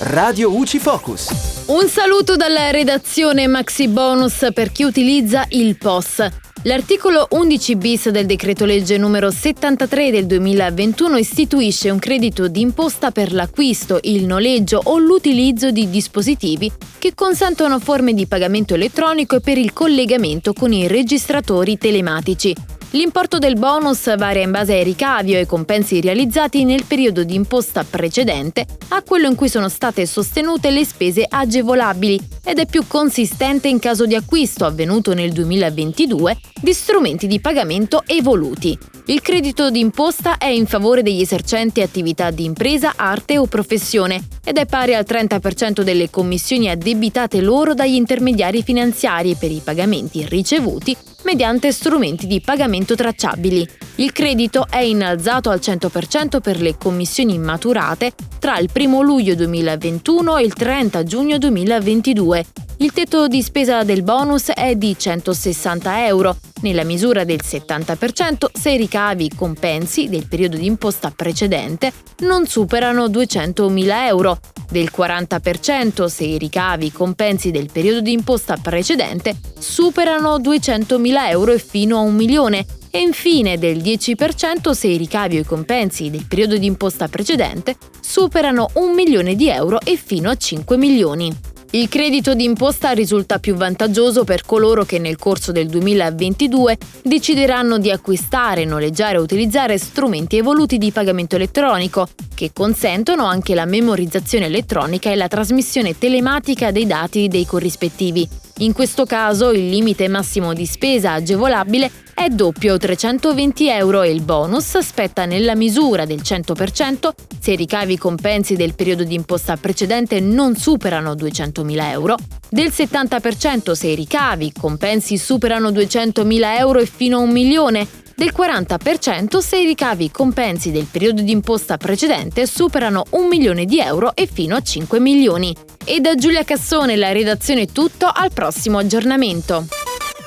Radio UCI Focus. Un saluto dalla redazione Maxi Bonus per chi utilizza il POS. L'articolo 11 bis del decreto legge numero 73 del 2021 istituisce un credito d'imposta per l'acquisto, il noleggio o l'utilizzo di dispositivi che consentono forme di pagamento elettronico e per il collegamento con i registratori telematici. L'importo del bonus varia in base ai ricavi o ai compensi realizzati nel periodo di imposta precedente a quello in cui sono state sostenute le spese agevolabili ed è più consistente in caso di acquisto avvenuto nel 2022 di strumenti di pagamento evoluti. Il credito d'imposta è in favore degli esercenti attività di impresa, arte o professione ed è pari al 30% delle commissioni addebitate loro dagli intermediari finanziari per i pagamenti ricevuti mediante strumenti di pagamento tracciabili. Il credito è innalzato al 100% per le commissioni maturate tra il 1 luglio 2021 e il 30 giugno 2022. Il tetto di spesa del bonus è di 160 euro, nella misura del 70% se i ricavi compensi del periodo di imposta precedente non superano 200.000 euro, del 40% se i ricavi compensi del periodo di imposta precedente superano 200.000 euro e fino a un milione. E infine del 10% se i ricavi o i compensi del periodo di imposta precedente superano un milione di euro e fino a 5 milioni. Il credito d'imposta risulta più vantaggioso per coloro che nel corso del 2022 decideranno di acquistare, noleggiare o utilizzare strumenti evoluti di pagamento elettronico, che consentono anche la memorizzazione elettronica e la trasmissione telematica dei dati dei corrispettivi. In questo caso il limite massimo di spesa agevolabile è doppio 320 euro e il bonus spetta nella misura del 100% se i ricavi compensi del periodo di imposta precedente non superano 200.000 euro, del 70% se i ricavi compensi superano 200.000 euro e fino a un milione, del 40% se i ricavi compensi del periodo di imposta precedente superano un milione di euro e fino a 5 milioni. E da Giulia Cassone la redazione è tutto, al prossimo aggiornamento.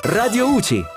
Radio UCI